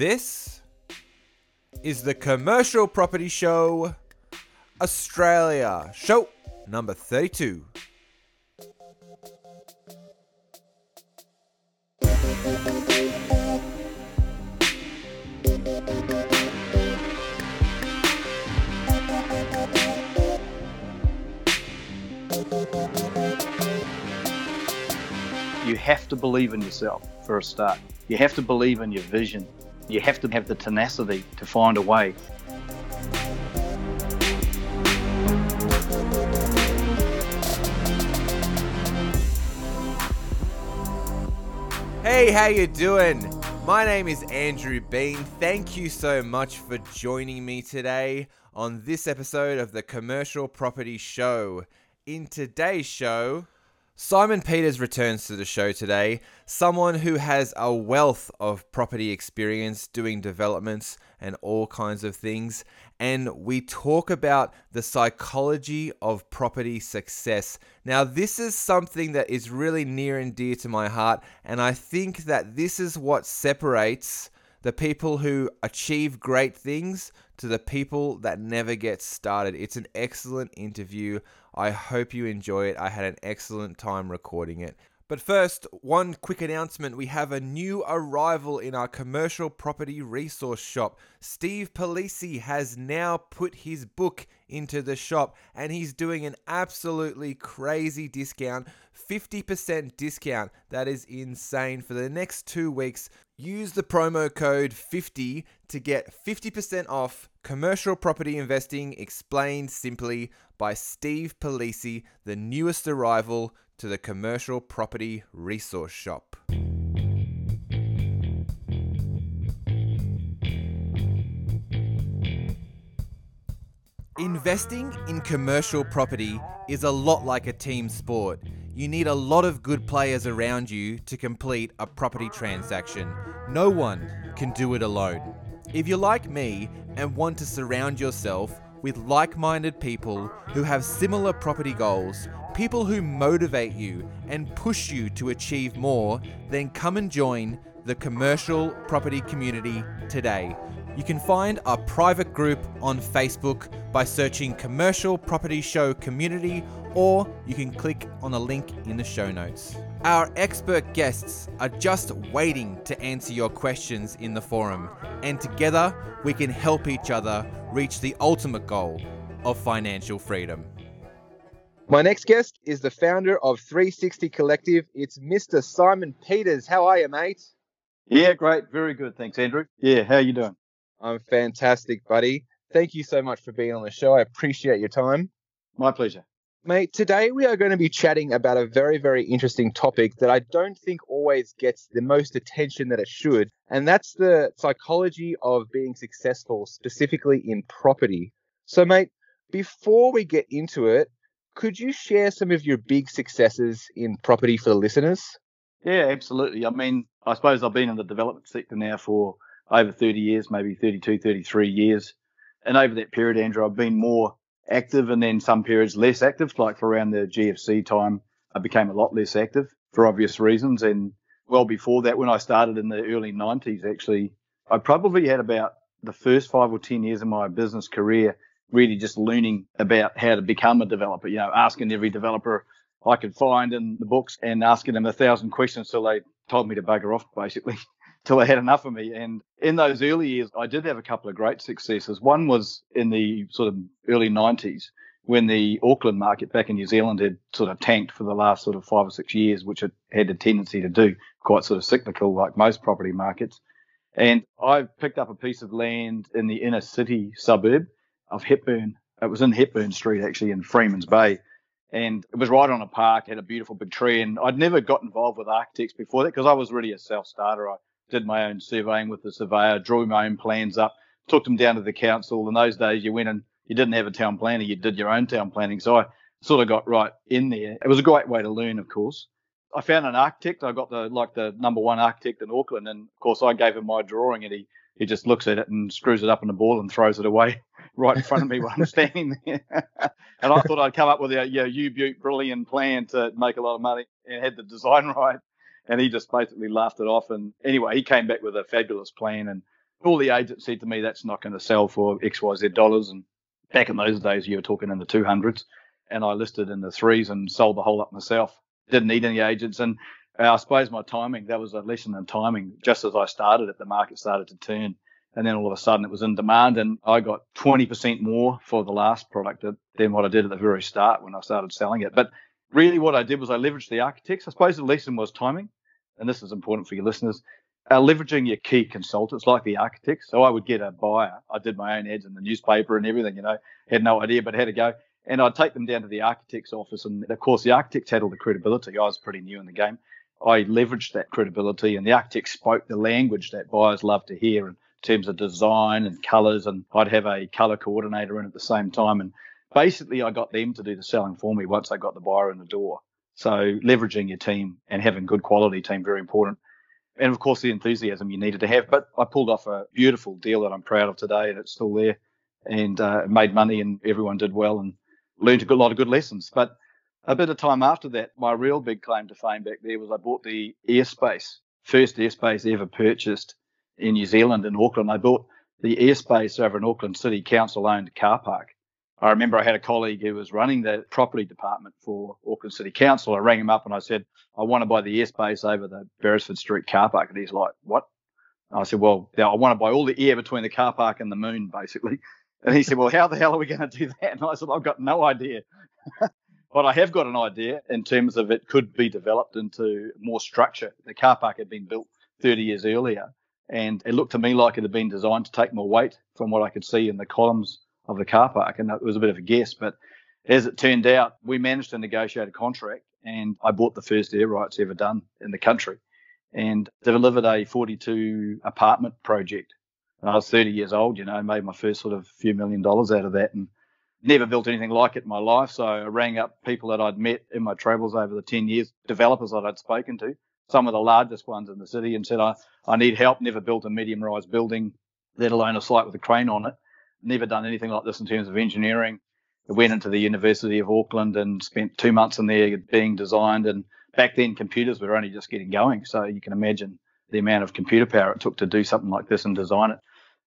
This is the Commercial Property Show Australia, show number 32. You have to believe in yourself for a start. You have to believe in your vision. You have to have the tenacity to find a way. Hey, how you doing? My name is Andrew Bean. Thank you so much for joining me today on this episode of the Commercial Property Show. In today's show, Simon Peters returns to the show today, someone who has a wealth of property experience doing developments and all kinds of things. And we talk about the psychology of property success. Now, this is something that is really near and dear to my heart, and I think that this is what separates the people who achieve great things to the people that never get started. It's an excellent interview. I hope you enjoy it. I had an excellent time recording it. But first, one quick announcement. We have a new arrival in our commercial property resource shop. Steve Polisi has now put his book into the shop and he's doing an absolutely crazy discount 50% discount. That is insane. For the next two weeks, use the promo code 50 to get 50% off commercial property investing explained simply by Steve Polisi, the newest arrival to the commercial property resource shop. Investing in commercial property is a lot like a team sport. You need a lot of good players around you to complete a property transaction. No one can do it alone. If you're like me and want to surround yourself with like minded people who have similar property goals, people who motivate you and push you to achieve more, then come and join the commercial property community today. You can find our private group on Facebook by searching Commercial Property Show Community, or you can click on the link in the show notes. Our expert guests are just waiting to answer your questions in the forum, and together we can help each other reach the ultimate goal of financial freedom. My next guest is the founder of 360 Collective. It's Mr. Simon Peters. How are you, mate? Yeah, great. Very good. Thanks, Andrew. Yeah, how are you doing? I'm fantastic, buddy. Thank you so much for being on the show. I appreciate your time. My pleasure. Mate, today we are going to be chatting about a very, very interesting topic that I don't think always gets the most attention that it should, and that's the psychology of being successful, specifically in property. So, mate, before we get into it, could you share some of your big successes in property for the listeners? Yeah, absolutely. I mean, I suppose I've been in the development sector now for over 30 years, maybe 32, 33 years. And over that period, Andrew, I've been more active and then some periods less active, like for around the GFC time, I became a lot less active for obvious reasons. And well before that, when I started in the early 90s, actually, I probably had about the first five or 10 years of my business career really just learning about how to become a developer, you know, asking every developer I could find in the books and asking them a thousand questions till they told me to bugger off, basically. till they had enough of me. And in those early years, I did have a couple of great successes. One was in the sort of early 90s when the Auckland market back in New Zealand had sort of tanked for the last sort of five or six years, which it had a tendency to do, quite sort of cyclical like most property markets. And I picked up a piece of land in the inner city suburb of Hepburn. It was in Hepburn Street, actually, in Freeman's Bay. And it was right on a park, had a beautiful big tree. And I'd never got involved with architects before that because I was really a self starter. I did my own surveying with the surveyor, drew my own plans up, took them down to the council. In those days, you went and you didn't have a town planner, you did your own town planning. So I sort of got right in there. It was a great way to learn, of course. I found an architect. I got the like the number one architect in Auckland, and of course I gave him my drawing, and he he just looks at it and screws it up in a ball and throws it away right in front of me while I'm standing there. and I thought I'd come up with a yeah, U Butte brilliant plan to make a lot of money and had the design right and he just basically laughed it off. And anyway, he came back with a fabulous plan, and all the agents said to me, that's not going to sell for XYZ dollars. And back in those days, you were talking in the 200s. And I listed in the threes and sold the whole lot myself. Didn't need any agents. And uh, I suppose my timing, that was a lesson in timing. Just as I started it, the market started to turn. And then all of a sudden it was in demand. And I got 20% more for the last product than what I did at the very start when I started selling it. But really what I did was I leveraged the architects. I suppose the lesson was timing. And this is important for your listeners uh, leveraging your key consultants like the architects. So I would get a buyer. I did my own ads in the newspaper and everything, you know, had no idea, but had to go. And I'd take them down to the architect's office. And of course, the architects had all the credibility. I was pretty new in the game. I leveraged that credibility, and the architects spoke the language that buyers love to hear in terms of design and colors. And I'd have a color coordinator in at the same time. And basically, I got them to do the selling for me once I got the buyer in the door. So leveraging your team and having good quality team very important and of course the enthusiasm you needed to have. But I pulled off a beautiful deal that I'm proud of today, and it's still there, and uh, made money, and everyone did well, and learned a good, lot of good lessons. But a bit of time after that, my real big claim to fame back there was I bought the airspace, first airspace ever purchased in New Zealand in Auckland. I bought the airspace over an Auckland City Council owned car park. I remember I had a colleague who was running the property department for Auckland City Council. I rang him up and I said, I want to buy the airspace over the Beresford Street car park. And he's like, what? I said, well, I want to buy all the air between the car park and the moon, basically. And he said, well, how the hell are we going to do that? And I said, I've got no idea. but I have got an idea in terms of it could be developed into more structure. The car park had been built 30 years earlier, and it looked to me like it had been designed to take more weight from what I could see in the columns of the car park. And it was a bit of a guess, but as it turned out, we managed to negotiate a contract and I bought the first air rights ever done in the country and delivered a 42 apartment project. And I was 30 years old, you know, made my first sort of few million dollars out of that and never built anything like it in my life. So I rang up people that I'd met in my travels over the 10 years, developers that I'd spoken to, some of the largest ones in the city, and said, I, I need help. Never built a medium rise building, let alone a site with a crane on it. Never done anything like this in terms of engineering went into the University of Auckland and spent two months in there being designed. And back then, computers were only just getting going. So you can imagine the amount of computer power it took to do something like this and design it.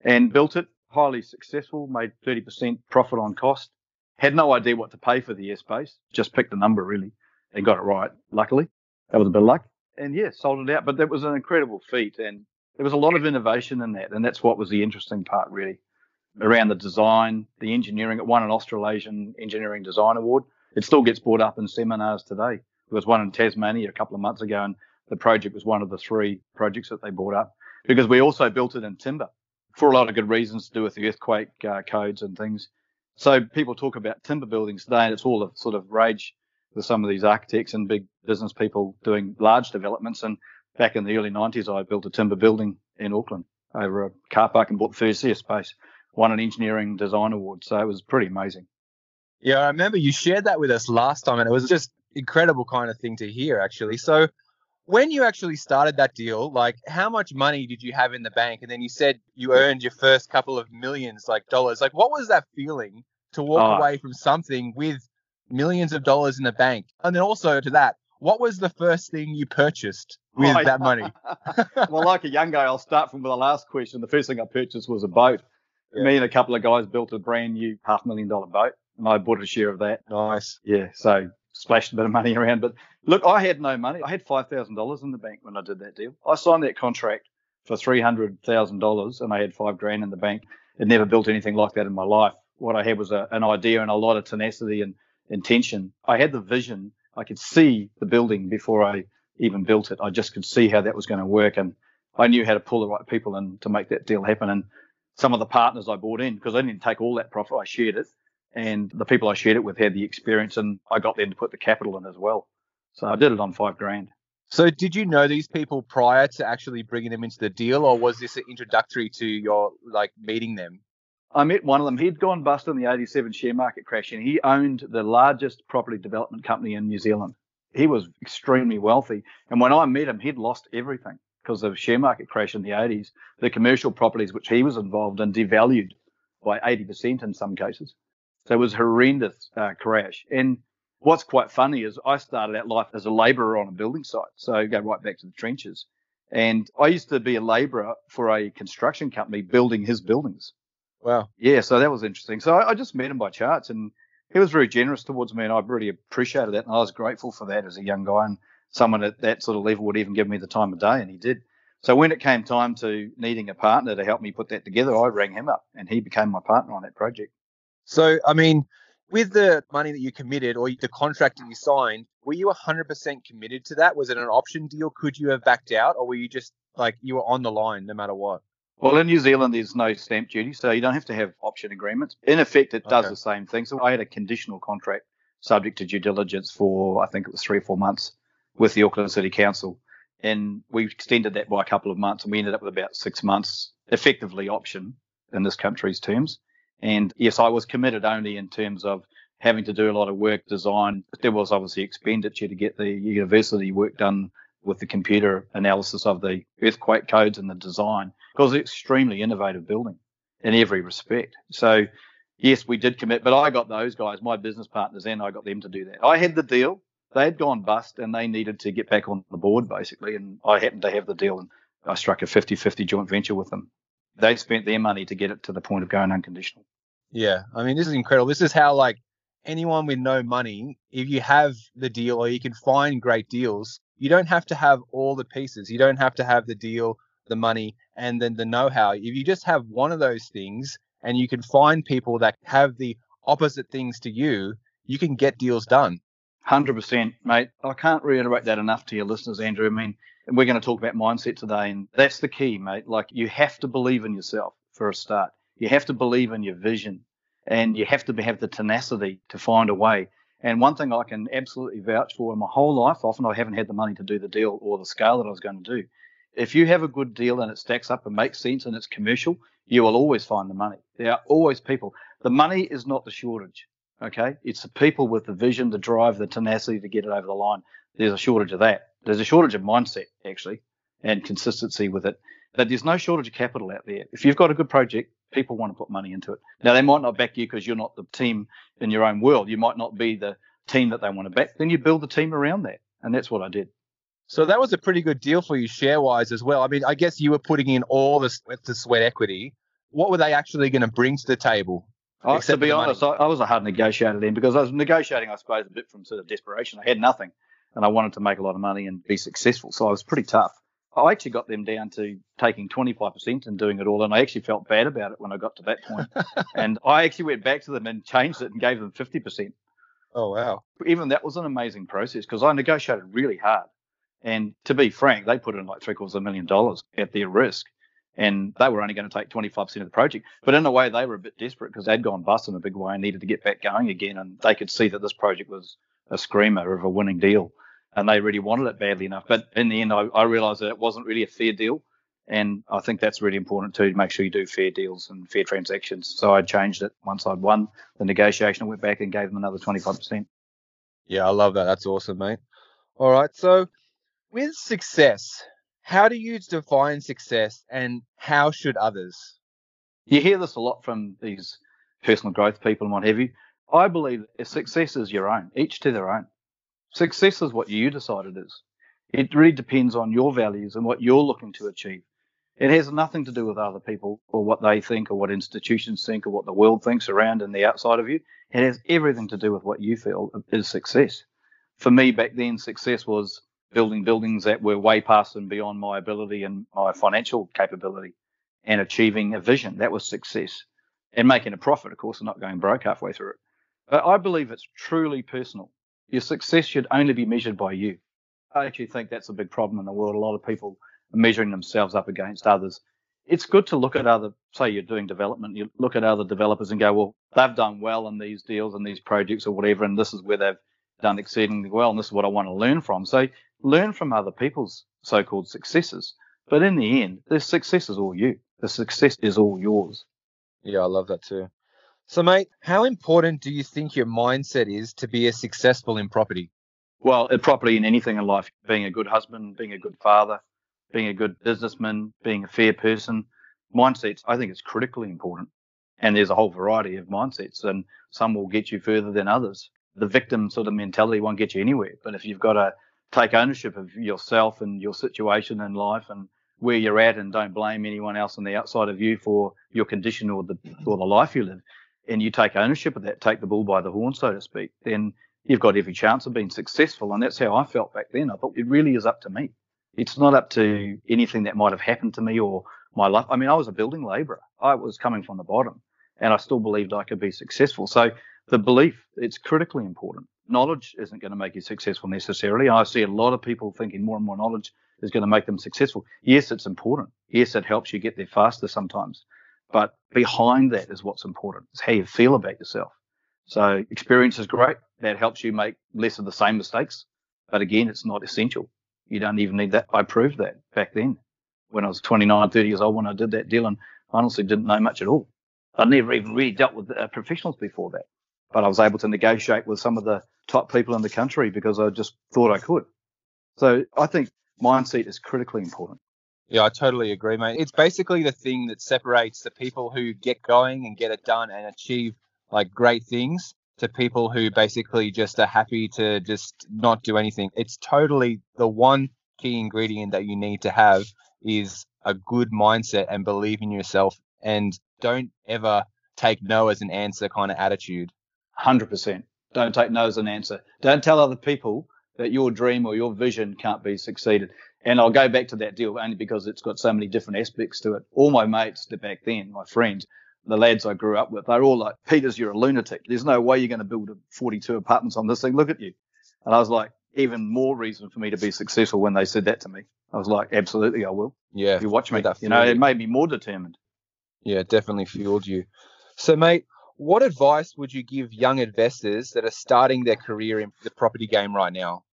And built it, highly successful, made 30% profit on cost. Had no idea what to pay for the airspace, just picked a number really and got it right, luckily. That was a bit of luck. And yeah, sold it out. But that was an incredible feat. And there was a lot of innovation in that. And that's what was the interesting part, really around the design, the engineering. It won an Australasian Engineering Design Award. It still gets brought up in seminars today. There was one in Tasmania a couple of months ago, and the project was one of the three projects that they brought up because we also built it in timber for a lot of good reasons to do with the earthquake uh, codes and things. So people talk about timber buildings today, and it's all a sort of rage with some of these architects and big business people doing large developments. And back in the early 90s, I built a timber building in Auckland over a car park and bought the first airspace won an engineering design award. So it was pretty amazing. Yeah, I remember you shared that with us last time, and it was just incredible kind of thing to hear, actually. So when you actually started that deal, like how much money did you have in the bank? And then you said you earned your first couple of millions, like dollars. Like, what was that feeling to walk oh. away from something with millions of dollars in the bank? And then also to that, what was the first thing you purchased with that money? well, like a young guy, I'll start from the last question. The first thing I purchased was a boat. Yeah. Me and a couple of guys built a brand new half million dollar boat, and I bought a share of that. Nice. Yeah, so splashed a bit of money around. But look, I had no money. I had five thousand dollars in the bank when I did that deal. I signed that contract for three hundred thousand dollars, and I had five grand in the bank. It never built anything like that in my life. What I had was a, an idea and a lot of tenacity and intention. I had the vision. I could see the building before I even built it. I just could see how that was going to work, and I knew how to pull the right people in to make that deal happen. And some of the partners I brought in because I didn't take all that profit. I shared it, and the people I shared it with had the experience, and I got them to put the capital in as well. So I did it on five grand. So did you know these people prior to actually bringing them into the deal, or was this an introductory to your like meeting them? I met one of them. He'd gone bust in the 87 share market crash, and he owned the largest property development company in New Zealand. He was extremely wealthy, and when I met him, he'd lost everything because of share market crash in the 80s, the commercial properties which he was involved in devalued by 80% in some cases. So it was a horrendous uh, crash. And what's quite funny is I started out life as a labourer on a building site, so I go right back to the trenches. And I used to be a labourer for a construction company building his buildings. Wow. Yeah, so that was interesting. So I, I just met him by chance, and he was very generous towards me, and I really appreciated that, and I was grateful for that as a young guy, and someone at that sort of level would even give me the time of day, and he did. So when it came time to needing a partner to help me put that together, I rang him up, and he became my partner on that project. So, I mean, with the money that you committed or the contract that you signed, were you 100% committed to that? Was it an option deal? Could you have backed out, or were you just like you were on the line no matter what? Well, in New Zealand, there's no stamp duty, so you don't have to have option agreements. In effect, it does Okay. the same thing. So I had a conditional contract subject to due diligence for, I think it was three or four months with the Auckland City Council. And we extended that by a couple of months, and we ended up with about six months effectively option in this country's terms. And yes, I was committed only in terms of having to do a lot of work design. There was obviously expenditure to get the university work done with the computer analysis of the earthquake codes and the design because it's extremely innovative building in every respect. So, yes, we did commit, but I got those guys, my business partners, and I got them to do that. I had the deal. They had gone bust and they needed to get back on the board, basically. And I happened to have the deal and I struck a 50 50 joint venture with them. They spent their money to get it to the point of going unconditional. Yeah, I mean, this is incredible. This is how like anyone with no money, if you have the deal or you can find great deals, you don't have to have all the pieces. You don't have to have the deal, the money, and then the know-how. If you just have one of those things and you can find people that have the opposite things to you, you can get deals done. 100%, mate. I can't reiterate that enough to your listeners, Andrew. I mean, we're going to talk about mindset today, and that's the key, mate. Like, you have to believe in yourself for a start. You have to believe in your vision, and you have to have the tenacity to find a way. And one thing I can absolutely vouch for in my whole life, often I haven't had the money to do the deal or the scale that I was going to do. If you have a good deal and it stacks up and makes sense and it's commercial, you will always find the money. There are always people. The money is not the shortage. Okay. It's the people with the vision, the drive, the tenacity to get it over the line. There's a shortage of that. There's a shortage of mindset, actually, and consistency with it. But there's no shortage of capital out there. If you've got a good project, people want to put money into it. Now, they might not back you because you're not the team in your own world. You might not be the team that they want to back. Then you build the team around that. And that's what I did. So that was a pretty good deal for you share wise as well. I mean, I guess you were putting in all the sweat sweat equity. What were they actually going to bring to the table? Except to be money. honest, I, I was a hard negotiator then because I was negotiating, I suppose, a bit from sort of desperation. I had nothing and I wanted to make a lot of money and be successful. So I was pretty tough. I actually got them down to taking 25% and doing it all. And I actually felt bad about it when I got to that point. and I actually went back to them and changed it and gave them 50%. Oh, wow. Even that was an amazing process because I negotiated really hard. And to be frank, they put in like three quarters of a million dollars at their risk. And they were only going to take 25% of the project. But in a way, they were a bit desperate because they'd gone bust in a big way and needed to get back going again. And they could see that this project was a screamer of a winning deal. And they really wanted it badly enough. But in the end, I, I realized that it wasn't really a fair deal. And I think that's really important too, to make sure you do fair deals and fair transactions. So I changed it once I'd won the negotiation. I went back and gave them another 25%. Yeah, I love that. That's awesome, mate. All right. So, with success, how do you define success and how should others? You hear this a lot from these personal growth people and what have you. I believe success is your own, each to their own. Success is what you decide it is. It really depends on your values and what you're looking to achieve. It has nothing to do with other people or what they think or what institutions think or what the world thinks around and the outside of you. It has everything to do with what you feel is success. For me back then, success was building buildings that were way past and beyond my ability and my financial capability and achieving a vision. That was success. And making a profit, of course, and not going broke halfway through it. But I believe it's truly personal. Your success should only be measured by you. I actually think that's a big problem in the world. A lot of people are measuring themselves up against others. It's good to look at other, say you're doing development, you look at other developers and go, well, they've done well in these deals and these projects or whatever, and this is where they've done exceedingly well, and this is what I want to learn from. So learn from other people's so-called successes. But in the end, the success is all you. The success is all yours. Yeah, I love that too. So, mate, how important do you think your mindset is to be a successful in property? Well, in property in anything in life, being a good husband, being a good father, being a good businessman, being a fair person, mindsets, I think it's critically important. And there's a whole variety of mindsets, and some will get you further than others. The victim sort of mentality won't get you anywhere. But if you've got a take ownership of yourself and your situation in life and where you're at and don't blame anyone else on the outside of you for your condition or the or the life you live and you take ownership of that, take the bull by the horn, so to speak, then you've got every chance of being successful. And that's how I felt back then. I thought it really is up to me. It's not up to anything that might have happened to me or my life. I mean, I was a building labourer. I was coming from the bottom and I still believed I could be successful. So the belief, it's critically important. Knowledge isn't going to make you successful necessarily. I see a lot of people thinking more and more knowledge is going to make them successful. Yes, it's important. Yes, it helps you get there faster sometimes. But behind that is what's important. It's how you feel about yourself. So experience is great. That helps you make less of the same mistakes. But again, it's not essential. You don't even need that. I proved that back then when I was 29, 30 years old when I did that deal and honestly didn't know much at all. I'd never even really dealt with uh, professionals before that. But I was able to negotiate with some of the top people in the country because I just thought I could. So I think mindset is critically important. Yeah, I totally agree, mate. It's basically the thing that separates the people who get going and get it done and achieve like great things to people who basically just are happy to just not do anything. It's totally the one key ingredient that you need to have is a good mindset and believe in yourself and don't ever take no as an answer kind of attitude. 100%. Don't take no as an answer. Don't tell other people that your dream or your vision can't be succeeded. And I'll go back to that deal only because it's got so many different aspects to it. All my mates back then, my friends, the lads I grew up with, they're all like, Peters, you're a lunatic. There's no way you're going to build 42 apartments on this thing. Look at you. And I was like, even more reason for me to be successful when they said that to me. I was like, absolutely, I will. Yeah. If you watch me, you know, it made me more determined. Yeah, definitely fueled you. So, mate, what advice would you give young investors that are starting their career in the property game right now?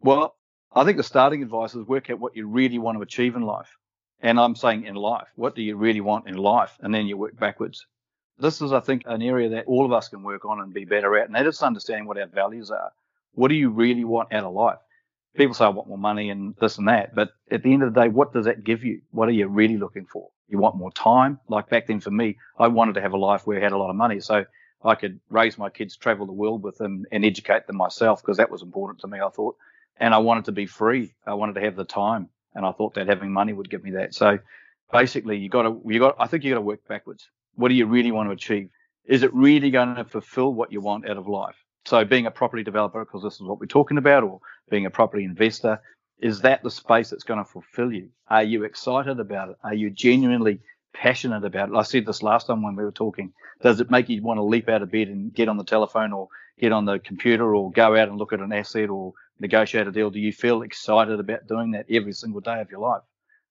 Well, I think the starting advice is work out what you really want to achieve in life. And I'm saying in life, what do you really want in life? And then you work backwards. This is, I think, an area that all of us can work on and be better at. And that is understanding what our values are. What do you really want out of life? People say, I want more money and this and that. But at the end of the day, what does that give you? What are you really looking for? You want more time? Like back then for me, I wanted to have a life where I had a lot of money. So I could raise my kids, travel the world with them and educate them myself because that was important to me, I thought. And I wanted to be free. I wanted to have the time and I thought that having money would give me that. So basically, you got to, you got, I think you got to work backwards. What do you really want to achieve? Is it really going to fulfill what you want out of life? So being a property developer, because this is what we're talking about, or being a property investor, is that the space that's going to fulfill you? Are you excited about it? Are you genuinely passionate about it? I said this last time when we were talking. Does it make you want to leap out of bed and get on the telephone or get on the computer or go out and look at an asset or negotiate a deal, do you feel excited about doing that every single day of your life?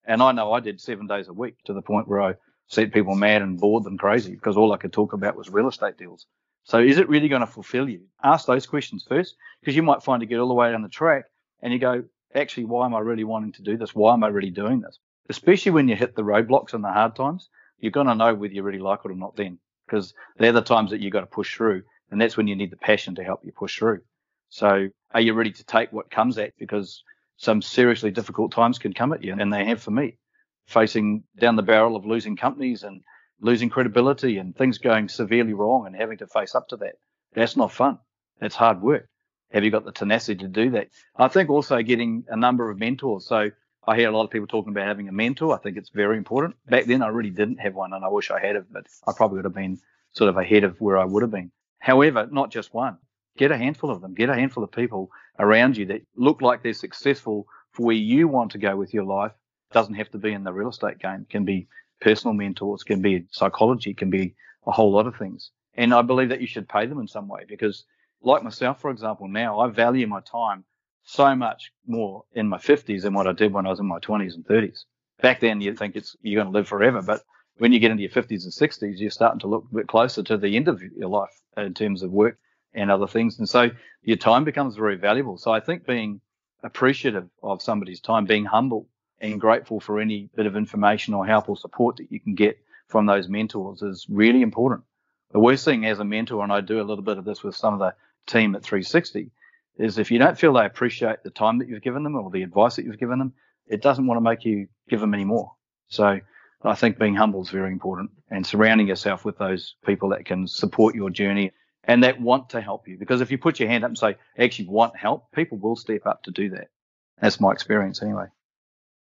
And I know I did seven days a week to the point where I set people mad and bored them crazy because all I could talk about was real estate deals. So is it really going to fulfill you? Ask those questions first because you might find you get all the way down the track and you go, actually, why am I really wanting to do this? Why am I really doing this? Especially when you hit the roadblocks and the hard times, you're going to know whether you really like it or not then because they're the times that you've got to push through. And that's when you need the passion to help you push through. So are you ready to take what comes at? Because some seriously difficult times can come at you, and they have for me, facing down the barrel of losing companies and losing credibility and things going severely wrong and having to face up to that. That's not fun. That's hard work. Have you got the tenacity to do that? I think also getting a number of mentors. So I hear a lot of people talking about having a mentor. I think it's very important. Back then, I really didn't have one, and I wish I had it, but I probably would have been sort of ahead of where I would have been. However, not just one get a handful of them, get a handful of people around you that look like they're successful for where you want to go with your life. It doesn't have to be in the real estate game. It can be personal mentors, can be psychology, can be a whole lot of things. And I believe that you should pay them in some way because like myself, for example, now I value my time so much more in my 50s than what I did when I was in my 20s and 30s. Back then, you think it's you're going to live forever, but when you get into your 50s and 60s, you're starting to look a bit closer to the end of your life in terms of work and other things. And so your time becomes very valuable. So I think being appreciative of somebody's time, being humble and grateful for any bit of information or help or support that you can get from those mentors is really important. The worst thing as a mentor, and I do a little bit of this with some of the team at 360, is if you don't feel they appreciate the time that you've given them or the advice that you've given them, it doesn't want to make you give them any more. So I think being humble is very important and surrounding yourself with those people that can support your journey and that want to help you. Because if you put your hand up and say, I actually want help, people will step up to do that. That's my experience anyway.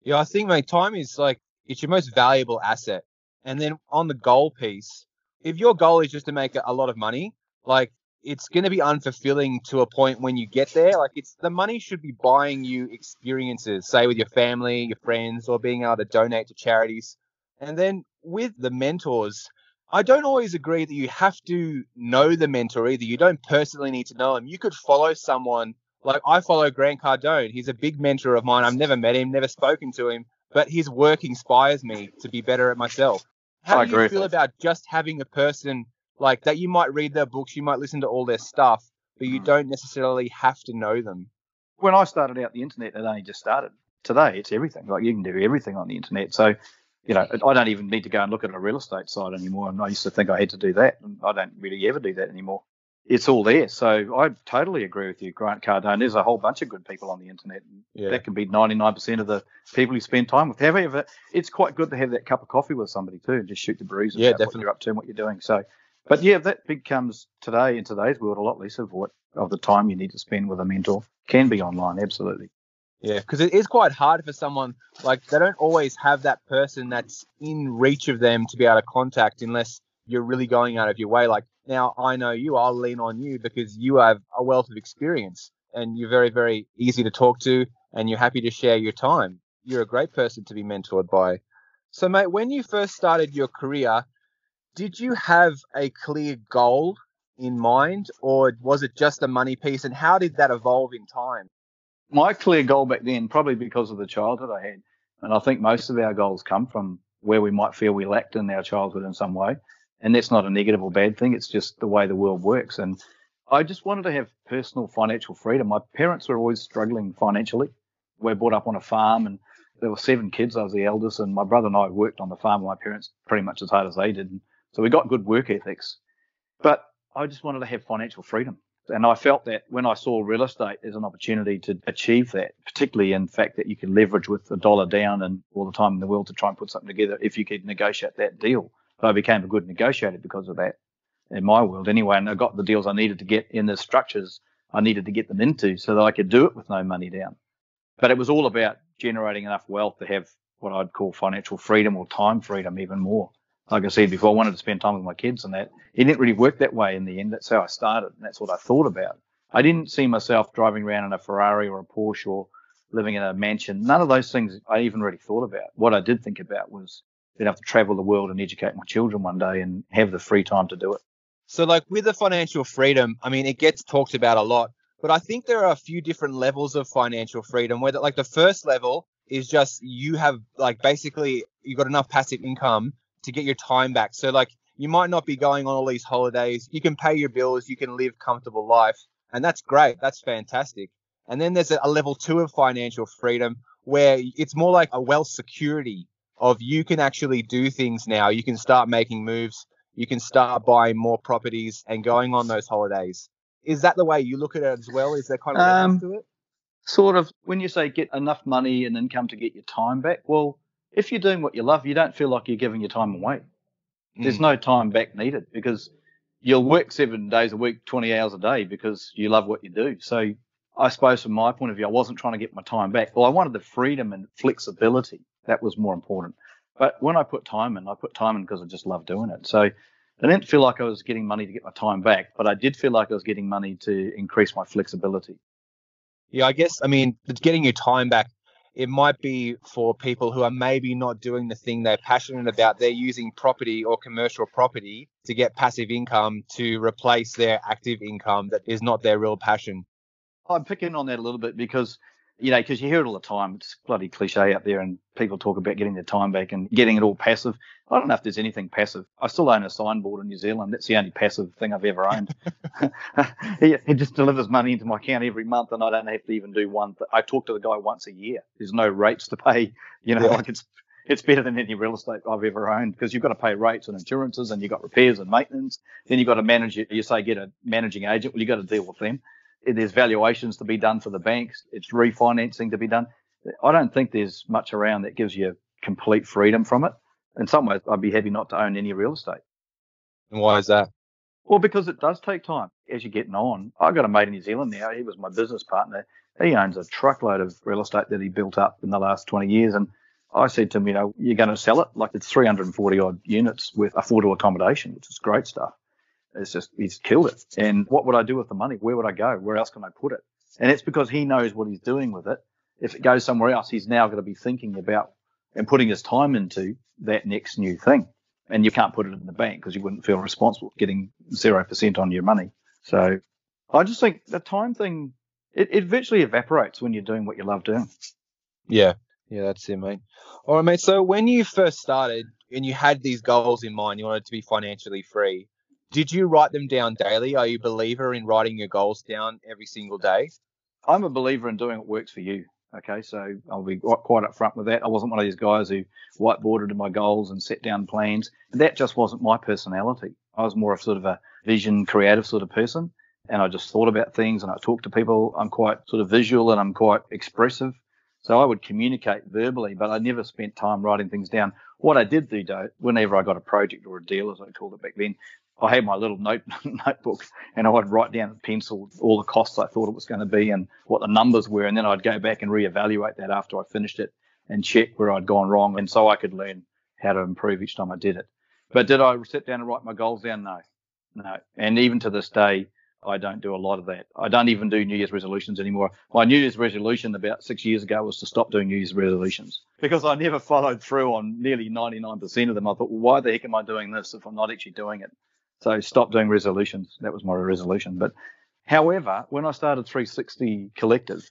Yeah, I think my time is like it's your most valuable asset. And then on the goal piece, if your goal is just to make a lot of money, like it's going to be unfulfilling to a point when you get there. Like it's the money should be buying you experiences, say with your family, your friends, or being able to donate to charities. And then with the mentors, I don't always agree that you have to know the mentor either. You don't personally need to know him. You could follow someone like I follow Grant Cardone. He's a big mentor of mine. I've never met him, never spoken to him, but his work inspires me to be better at myself. How I do you feel about just having a person like that? You might read their books, you might listen to all their stuff, but you Mm. don't necessarily have to know them. When I started out the internet, it only just started. Today, it's everything. Like you can do everything on the internet. So, you know, I don't even need to go and look at a real estate site anymore. And I used to think I had to do that, and I don't really ever do that anymore. It's all there. So I totally agree with you, Grant Cardone. There's a whole bunch of good people on the internet. Yeah. That can be 99% of the people you spend time with. However, it's quite good to have that cup of coffee with somebody too, and just shoot the breeze about Yeah, what definitely. you're up to and what you're doing. So, but yeah, that becomes today in today's world a lot less of what of the time you need to spend with a mentor can be online. Absolutely. Yeah, because it is quite hard for someone like they don't always have that person that's in reach of them to be able to contact unless you're really going out of your way. Like now, I know you, I'll lean on you because you have a wealth of experience and you're very, very easy to talk to and you're happy to share your time. You're a great person to be mentored by. So, mate, when you first started your career, did you have a clear goal in mind or was it just a money piece? And how did that evolve in time? My clear goal back then, probably because of the childhood I had, and I think most of our goals come from where we might feel we lacked in our childhood in some way. And that's not a negative or bad thing. It's just the way the world works. And I just wanted to have personal financial freedom. My parents were always struggling financially. We're brought up on a farm and there were seven kids. I was the eldest and my brother and I worked on the farm with my parents pretty much as hard as they did. And so we got good work ethics, but I just wanted to have financial freedom. And I felt that when I saw real estate as an opportunity to achieve that, particularly in fact that you can leverage with a dollar down and all the time in the world to try and put something together if you could negotiate that deal. So I became a good negotiator because of that in my world anyway. And I got the deals I needed to get in the structures I needed to get them into so that I could do it with no money down. But it was all about generating enough wealth to have what I'd call financial freedom or time freedom even more. Like I said before, I wanted to spend time with my kids and that. It didn't really work that way in the end. That's how I started and that's what I thought about. I didn't see myself driving around in a Ferrari or a Porsche or living in a mansion. None of those things I even really thought about. What I did think about was being able to travel the world and educate my children one day and have the free time to do it. So, like with the financial freedom, I mean, it gets talked about a lot, but I think there are a few different levels of financial freedom. Where, like, the first level is just you have, like, basically, you've got enough passive income to get your time back. So, like, you might not be going on all these holidays. You can pay your bills, you can live comfortable life, and that's great. That's fantastic. And then there's a, a level two of financial freedom where it's more like a wealth security of you can actually do things now. You can start making moves you can start buying more properties and going on those holidays. Is that the way you look at it as well? Is there kind of Um, to it? Sort of, when you say get enough money and income to get your time back, well, if you're doing what you love, you don't feel like you're giving your time away. There's Mm. no time back needed because you'll work seven days a week, 20 hours a day because you love what you do. So I suppose from my point of view, I wasn't trying to get my time back. Well, I wanted the freedom and flexibility. That was more important. But when I put time in, I put time in because I just love doing it. So I didn't feel like I was getting money to get my time back, but I did feel like I was getting money to increase my flexibility. Yeah, I guess, I mean, getting your time back, it might be for people who are maybe not doing the thing they're passionate about. They're using property or commercial property to get passive income to replace their active income that is not their real passion. I'm picking on that a little bit because, you know, because you hear it all the time. It's bloody cliche out there, and people talk about getting their time back and getting it all passive. I don't know if there's anything passive. I still own a signboard in New Zealand. That's the only passive thing I've ever owned. it just delivers money into my account every month, and I don't have to even do one. Th- I talk to the guy once a year. There's no rates to pay. You know, Yeah. like it's it's better than any real estate I've ever owned because you've got to pay rates and insurances, and you've got repairs and maintenance. Then you've got to manage it. You say get a managing agent. Well, you've got to deal with them there's valuations to be done for the banks. It's refinancing to be done. I don't think there's much around that gives you complete freedom from it. In some ways, I'd be happy not to own any real estate. And why is that? Well, because it does take time as you're getting on. I got a mate in New Zealand now. He was my business partner. He owns a truckload of real estate that he built up in the last 20 years. And I said to him, you know, you're going to sell it like it's 340 odd units with affordable accommodation, which is great stuff. It's just, he's killed it. And what would I do with the money? Where would I go? Where else can I put it? And it's because he knows what he's doing with it. If it goes somewhere else, he's now going to be thinking about and putting his time into that next new thing. And you can't put it in the bank because you wouldn't feel responsible getting 0% on your money. So I just think the time thing, it, it virtually evaporates when you're doing what you love doing. Yeah. Yeah, that's it, mate. All right, mate. So when you first started and you had these goals in mind, you wanted to be financially free, did you write them down daily? Are you a believer in writing your goals down every single day? I'm a believer in doing what works for you. Okay, so I'll be quite upfront with that. I wasn't one of these guys who whiteboarded my goals and set down plans. That just wasn't my personality. I was more of sort of a vision, creative sort of person, and I just thought about things and I talked to people. I'm quite sort of visual and I'm quite expressive, so I would communicate verbally, but I never spent time writing things down. What I did do, though, whenever I got a project or a deal, as I called it back then, I had my little note notebook and I would write down in pencil all the costs I thought it was going to be and what the numbers were, and then I'd go back and reevaluate that after I finished it and check where I'd gone wrong, and so I could learn how to improve each time I did it. But did I sit down and write my goals down? No, no. And even to this day, I don't do a lot of that. I don't even do New Year's resolutions anymore. My New Year's resolution about six years ago was to stop doing New Year's resolutions because I never followed through on nearly 99% of them. I thought, well, why the heck am I doing this if I'm not actually doing it? So stop doing resolutions. That was my resolution. But however, when I started 360 Collective,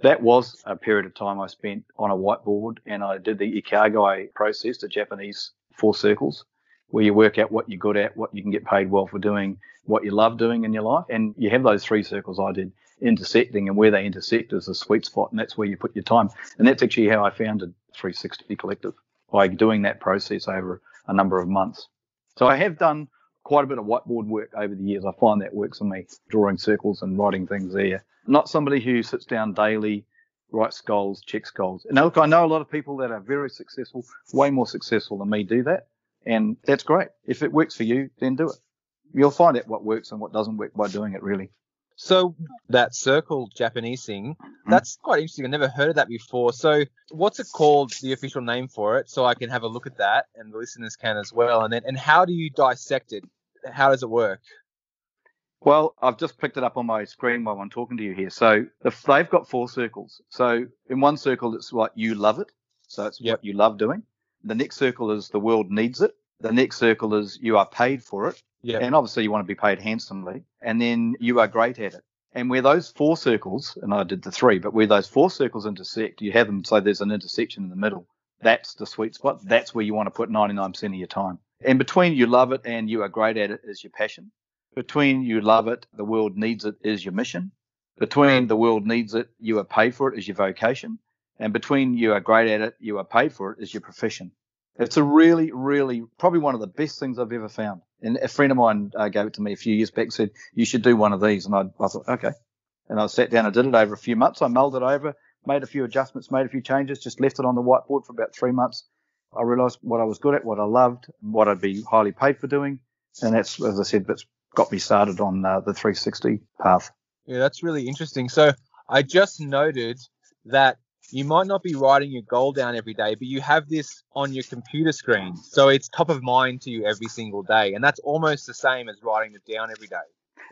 that was a period of time I spent on a whiteboard and I did the Ikigai process, the Japanese four circles, where you work out what you're good at, what you can get paid well for doing, what you love doing in your life. And you have those three circles I did intersecting and where they intersect is the sweet spot and that's where you put your time. And that's actually how I founded 360 Collective by doing that process over a number of months. So I have done quite a bit of whiteboard work over the years. I find that works for me, drawing circles and writing things there. Not somebody who sits down daily, writes goals, checks goals. And look, I know a lot of people that are very successful, way more successful than me, do that. And that's great. If it works for you, then do it. You'll find out what works and what doesn't work by doing it, really. So that circle Japanese thing, mm-hmm. that's quite interesting. I've never heard of that before. So what's it called, the official name for it, so I can have a look at that and the listeners can as well. And then and how do you dissect it? How does it work? Well, I've just picked it up on my screen while I'm talking to you here. So they've got four circles. So in one circle, it's what you love it. So it's yep. what you love doing. The next circle is the world needs it. The next circle is you are paid for it. Yep. And obviously you want to be paid handsomely. And then you are great at it. And where those four circles, and I did the three, but where those four circles intersect, you have them so there's an intersection in the middle. That's the sweet spot. That's where you want to put 99% of your time. And between you love it and you are great at it is your passion. Between you love it, the world needs it is your mission. Between the world needs it, you are paid for it is your vocation. And between you are great at it, you are paid for it is your profession. It's a really, really, probably one of the best things I've ever found. And a friend of mine uh, gave it to me a few years back, said, you should do one of these. And I, I thought, okay. And I sat down and did it over a few months. I mulled it over, made a few adjustments, made a few changes, just left it on the whiteboard for about three months. I realised what I was good at, what I loved, what I'd be highly paid for doing, and that's, as I said, that's got me started on uh, the 360 path. Yeah, that's really interesting. So I just noted that you might not be writing your goal down every day, but you have this on your computer screen. So it's top of mind to you every single day. And that's almost the same as writing it down every day.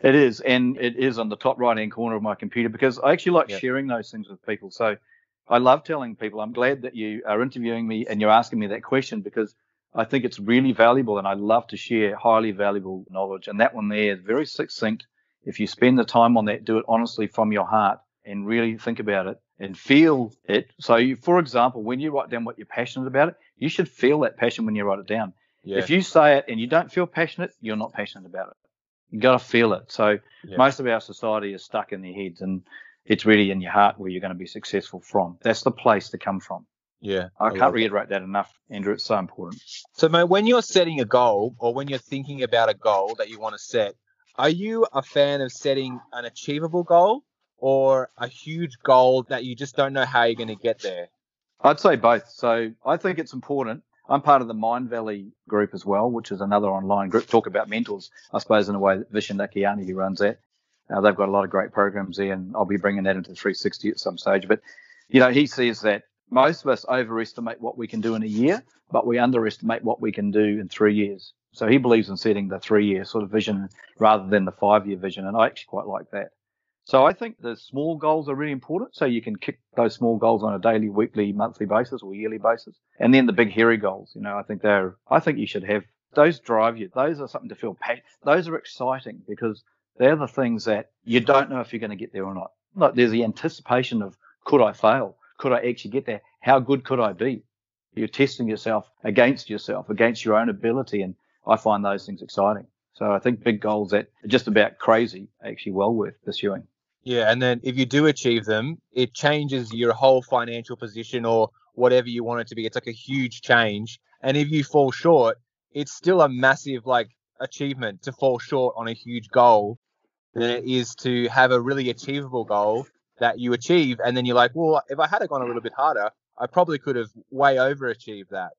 It is. And it is on the top right hand corner of my computer because I actually like yep. sharing those things with people. So I love telling people. I'm glad that you are interviewing me and you're asking me that question because I think it's really valuable and I love to share highly valuable knowledge. And that one there is very succinct. If you spend the time on that, do it honestly from your heart and really think about it and feel it. So, you, for example, when you write down what you're passionate about it, you should feel that passion when you write it down. Yeah. If you say it and you don't feel passionate, you're not passionate about it. You've got to feel it. So yeah. most of our society is stuck in their heads, and it's really in your heart where you're going to be successful from. That's the place to come from. Yeah. I, I can't reiterate that. that enough, Andrew. It's so important. So, mate, when you're setting a goal or when you're thinking about a goal that you want to set, are you a fan of setting an achievable goal or a huge goal that you just don't know how you're going to get there? I'd say both. So I think it's important. I'm part of the Mindvalley group as well, which is another online group. Talk about mentors, I suppose, in a way that Vishen Lakhiani, who runs that. Uh, they've got a lot of great programs there, and I'll be bringing that into 360 at some stage. But, you know, he says that most of us overestimate what we can do in a year, but we underestimate what we can do in three years. So he believes in setting the three year sort of vision rather than the five year vision. And I actually quite like that. So I think the small goals are really important. So you can kick those small goals on a daily, weekly, monthly basis or yearly basis. And then the big hairy goals, you know, I think they're, I think you should have those drive you. Those are something to feel paid. Those are exciting because they're the things that you don't know if you're going to get there or not. Like there's the anticipation of could I fail? Could I actually get there? How good could I be? You're testing yourself against yourself, against your own ability. And I find those things exciting. So I think big goals that are just about crazy actually well worth pursuing. Yeah, and then if you do achieve them, it changes your whole financial position or whatever you want it to be. It's like a huge change. And if you fall short, it's still a massive like achievement to fall short on a huge goal than it is to have a really achievable goal that you achieve and then you're like, well, if I had gone a little bit harder, I probably could have way overachieved that.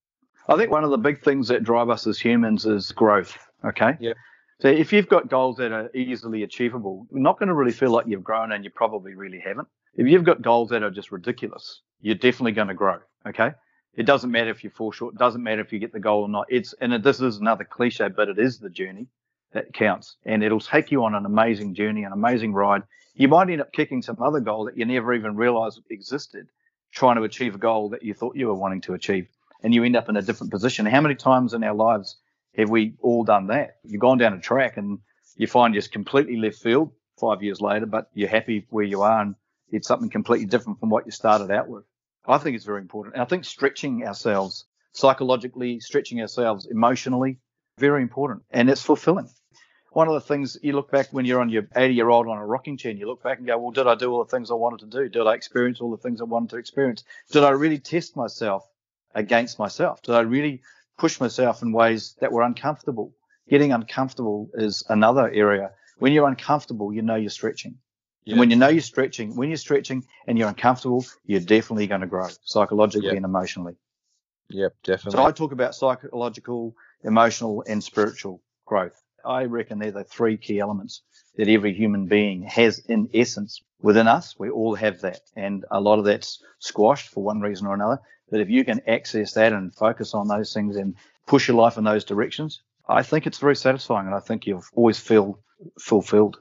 I think one of the big things that drive us as humans is growth. Okay. Yeah. So if you've got goals that are easily achievable, you're not going to really feel like you've grown and you probably really haven't. If you've got goals that are just ridiculous, you're definitely going to grow. Okay. It doesn't matter if you fall short. It doesn't matter if you get the goal or not. It's, and this is another cliche, but it is the journey that counts and it'll take you on an amazing journey, an amazing ride. You might end up kicking some other goal that you never even realized existed, trying to achieve a goal that you thought you were wanting to achieve and you end up in a different position. How many times in our lives have we all done that? You've gone down a track and you find you're completely left field five years later, but you're happy where you are and it's something completely different from what you started out with. I think it's very important. And I think stretching ourselves psychologically, stretching ourselves emotionally, very important. And it's fulfilling. One of the things you look back when you're on your 80 year old on a rocking chair and you look back and go, well, did I do all the things I wanted to do? Did I experience all the things I wanted to experience? Did I really test myself against myself? Did I really push myself in ways that were uncomfortable? Getting uncomfortable is another area. When you're uncomfortable, you know you're stretching. Yeah. And when you know you're stretching, when you're stretching and you're uncomfortable, you're definitely going to grow psychologically yep. and emotionally. Yep, definitely. So I talk about psychological, emotional, and spiritual growth. I reckon they're the three key elements that every human being has in essence within us. We all have that. And a lot of that's squashed for one reason or another. But if you can access that and focus on those things and push your life in those directions, I think it's very satisfying and I think you'll always feel fulfilled.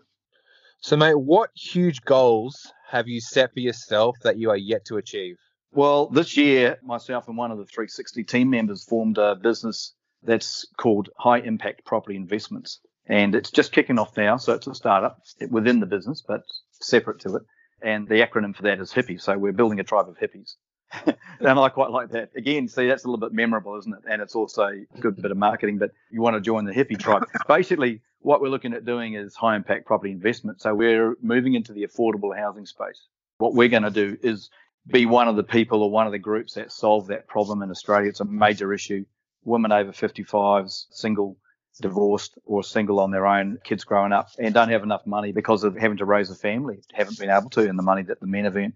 So, mate, what huge goals have you set for yourself that you are yet to achieve? Well, this year, myself and one of the 360 team members formed a business that's called High Impact Property Investments. And it's just kicking off now. So it's a startup within the business, but separate to it. And the acronym for that is HIPPY. So we're building a tribe of hippies. and I quite like that. Again, see, that's a little bit memorable, isn't it? And it's also a good bit of marketing, but you want to join the hippie tribe. Basically, what we're looking at doing is high impact property investment. So we're moving into the affordable housing space. What we're going to do is be one of the people or one of the groups that solve that problem in Australia. It's a major issue. Women over 55s, single, divorced, or single on their own, kids growing up, and don't have enough money because of having to raise a family, haven't been able to, and the money that the men have earned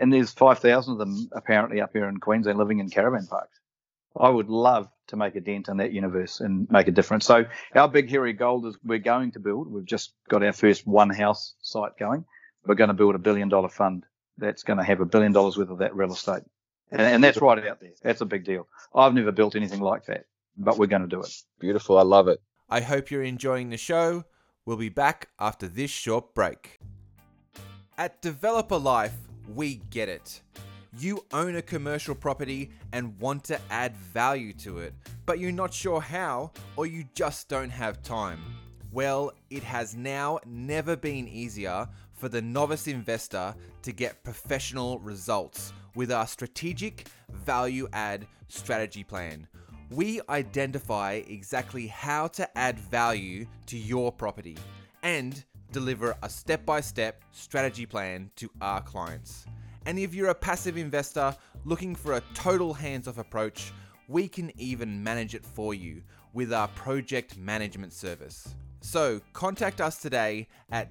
and there's 5,000 of them apparently up here in Queensland living in caravan parks. I would love to make a dent in that universe and make a difference. So our big hairy goal is we're going to build. We've just got our first one house site going. We're going to build a billion dollar fund that's going to have a billion dollars worth of that real estate. And, and that's right out there. That's a big deal. I've never built anything like that, but we're going to do it. Beautiful. I love it. I hope you're enjoying the show. We'll be back after this short break. At Developer Life, we get it. You own a commercial property and want to add value to it, but you're not sure how, or you just don't have time. Well, it has now never been easier for the novice investor to get professional results with our strategic value add strategy plan. We identify exactly how to add value to your property and deliver a step by step strategy plan to our clients. And if you're a passive investor looking for a total hands off approach, we can even manage it for you with our project management service. So contact us today at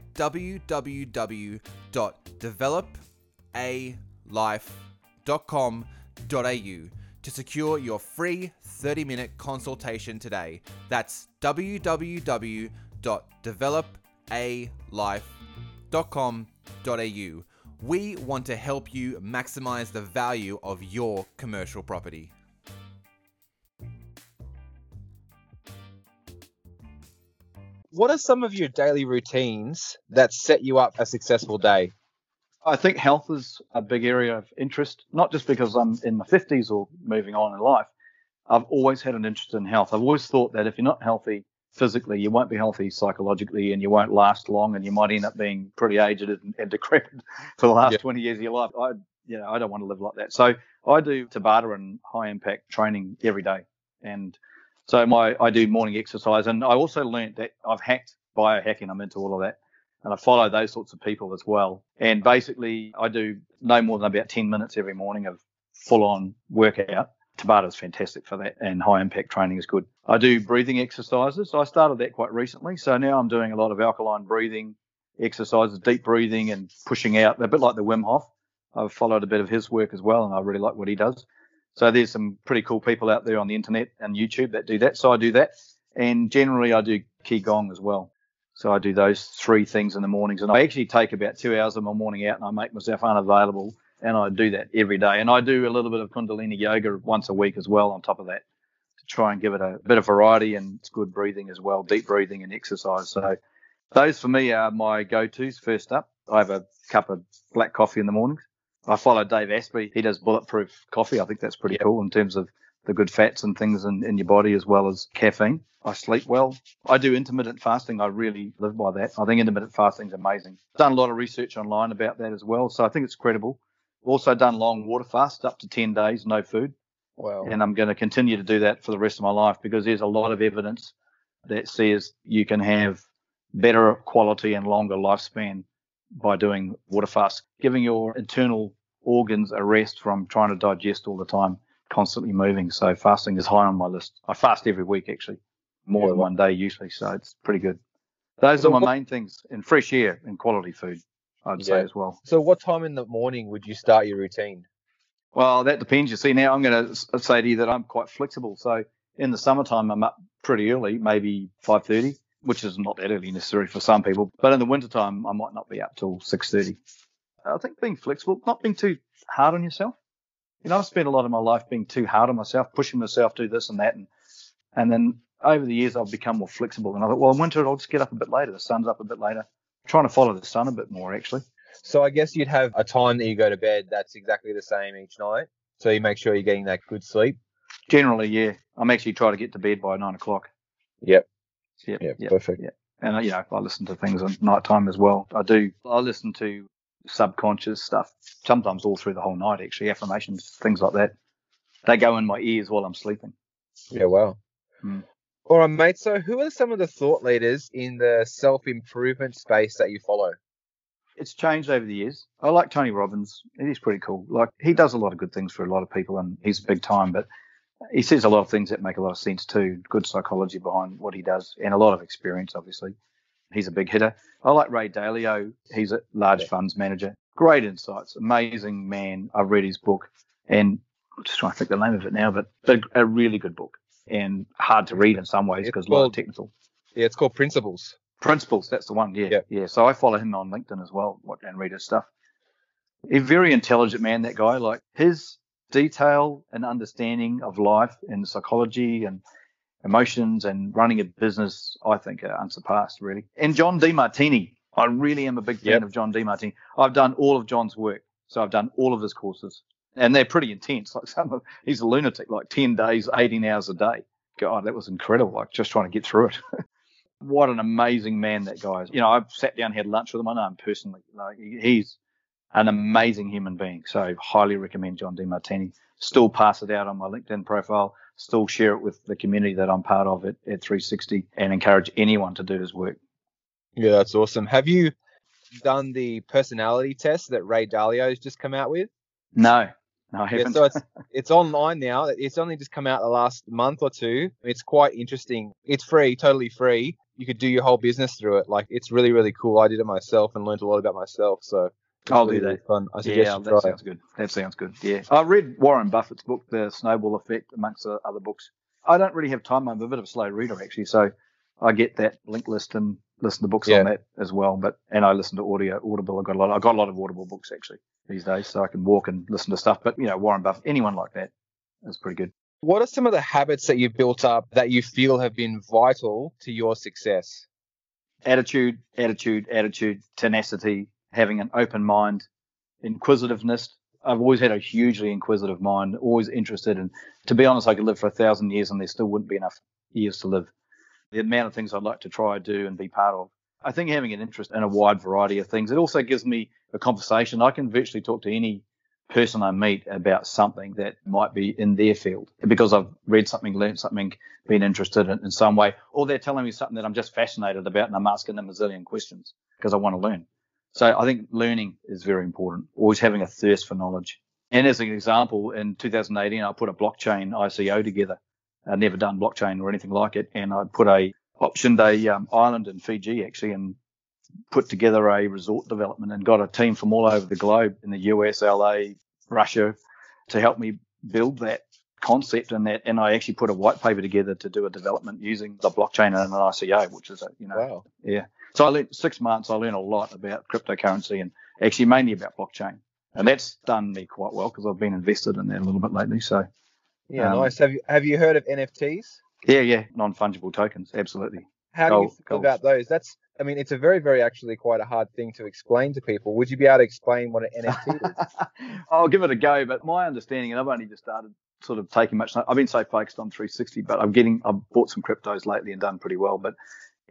www.developalife.com.au to secure your free 30 minute consultation today. That's www.developalife.com.au. We want to help you maximize the value of your commercial property. What are some of your daily routines that set you up a successful day? I think health is a big area of interest, not just because I'm in my 50s or moving on in life. I've always had an interest in health. I've always thought that if you're not healthy physically, you won't be healthy psychologically and you won't last long and you might end up being pretty aged and, and decrepit for the last 20 years of your life. I, you know, I don't want to live like that. So I do Tabata and high impact training every day. And so my I do morning exercise, and I also learned that I've hacked biohacking. I'm into all of that, and I follow those sorts of people as well. And basically, I do no more than about 10 minutes every morning of full-on workout. Tabata is fantastic for that, and high impact training is good. I do breathing exercises. I started that quite recently, so now I'm doing a lot of alkaline breathing exercises, deep breathing, and pushing out, a bit like the Wim Hof. I've followed a bit of his work as well, and I really like what he does. So there's some pretty cool people out there on the internet and YouTube that do that. So I do that. And generally I do Qigong as well. So I do those three things in the mornings. And I actually take about two hours of my morning out and I make myself unavailable. And I do that every day. And I do a little bit of Kundalini yoga once a week as well on top of that to try and give it a bit of variety. And it's good breathing as well, deep breathing and exercise. So those for me are my go tos first up. I have a cup of black coffee in the mornings. I follow Dave Asprey. He does bulletproof coffee. I think that's pretty cool in terms of the good fats and things in, in your body as well as caffeine. I sleep well. I do intermittent fasting. I really live by that. I think intermittent fasting is amazing. Done a lot of research online about that as well. So I think it's credible. Also done long water fast up to 10 days, no food. Wow. And I'm going to continue to do that for the rest of my life because there's a lot of evidence that says you can have better quality and longer lifespan by doing water fast, giving your internal organs a rest from trying to digest all the time, constantly moving. So fasting is high on my list. I fast every week actually, more yeah, than one day usually. So it's pretty good. Those so are my what, main things, and fresh air and quality food, I'd yeah. say as well. So what time in the morning would you start your routine? Well, that depends. You see, now I'm going to uh, say to you that I'm quite flexible. So in the summertime, I'm up pretty early, maybe 5:30, which is not that early necessarily for some people. But in the wintertime, I might not be up till 6:30. I think being flexible, not being too hard on yourself. You know, I've spent a lot of my life being too hard on myself, pushing myself to do this and that, and and then over the years I've become more flexible. And I thought, well, in winter I'll just get up a bit later. The sun's up a bit later. I'm trying to follow the sun a bit more actually. So I guess you'd have a time that you go to bed that's exactly the same each night. So you make sure you're getting that good sleep. Generally, yeah. I'm actually trying to get to bed by nine o'clock. Yep. Yep. Yep. yep. Perfect. Yeah. And uh, you know, I listen to things at night time as well. I do. I listen to subconscious stuff, sometimes all through the whole night, actually, affirmations, things like that. They go in my ears while I'm sleeping. Yeah, wow. Mm. All right, mate. So, who are some of the thought leaders in the self improvement space that you follow? It's changed over the years. I like Tony Robbins. He's pretty cool. Like, he does a lot of good things for a lot of people, and he's big time, but he says a lot of things that make a lot of sense too. Good psychology behind what he does, and a lot of experience, obviously. He's a big hitter. I like Ray Dalio. He's a large funds manager. Great insights. Amazing man. I've read his book and I'm just trying to think the name of it now, but, a really good book and hard to read in some ways because a lot of technical. Yeah, it's called Principles. Principles, that's the one. Yeah, yeah. yeah. So I follow him on LinkedIn as well and read his stuff. A very intelligent man, that guy. Like his detail and understanding of life and psychology and emotions and running a business, I think, are unsurpassed, really. And John Demartini, I really am a big fan yep. of John Demartini. I've done all of John's work, so I've done all of his courses, and they're pretty intense. Like some of, he's a lunatic, like 10 days, 18 hours a day. God, that was incredible. Like just trying to get through it. what an amazing man that guy is. You know, I've sat down, had lunch with him. I know him personally. Like he's an amazing human being. So highly recommend John Demartini. Still pass it out on my LinkedIn profile still share it with the community that I'm part of at, at 360 and encourage anyone to do his work. Yeah, that's awesome. Have you done the personality test that Ray Dalio has just come out with? No, no, I haven't. Yeah, so it's it's online now. It's only just come out the last month or two. It's quite interesting. It's free, totally free. You could do your whole business through it. Like it's really, really cool. I did it myself and learned a lot about myself. So I'll do that. Fun. I suggest Yeah, you that try it. sounds good. That sounds good. Yeah, I read Warren Buffett's book, The Snowball Effect, amongst the other books. I don't really have time. I'm a bit of a slow reader actually, so I get that Blinkist and listen to books Yeah. on that as well. But and I listen to audio, Audible. I got a lot. I got a lot of Audible books actually these days, so I can walk and listen to stuff. But you know, Warren Buffett, anyone like that, is pretty good. What are some of the habits that you've built up that you feel have been vital to your success? attitude, attitude, attitude, tenacity, having an open mind, inquisitiveness. I've always had a hugely inquisitive mind, always interested And To be honest, I could live for a thousand years and there still wouldn't be enough years to live. The amount of things I'd like to try, do, and be part of. I think having an interest in a wide variety of things, it also gives me a conversation. I can virtually talk to any person I meet about something that might be in their field because I've read something, learned something, been interested in, in some way, or they're telling me something that I'm just fascinated about and I'm asking them a zillion questions because I want to learn. So I think learning is very important, always having a thirst for knowledge. And as an example, in 2018, I put a blockchain ICO together. I'd never done blockchain or anything like it. And I put a optioned a um, island in Fiji actually and put together a resort development and got a team from all over the globe in the US, LA, Russia to help me build that concept and that. And I actually put a white paper together to do a development using the blockchain and an ICO, which is a, you know, Wow. yeah. So I learned six months. I learned a lot about cryptocurrency and actually mainly about blockchain, and that's done me quite well because I've been invested in that a little bit lately. So Yeah, Um, nice. Have you have you heard of NFTs? yeah, yeah, non fungible tokens, absolutely. How do you gold. about those? That's I mean, it's a very, very actually quite a hard thing to explain to people. Would you be able to explain what an NFT is? I'll give it a go, but my understanding, and I've only just started sort of taking much. I've been so focused on 360, but I'm getting. I've bought some cryptos lately and done pretty well, but.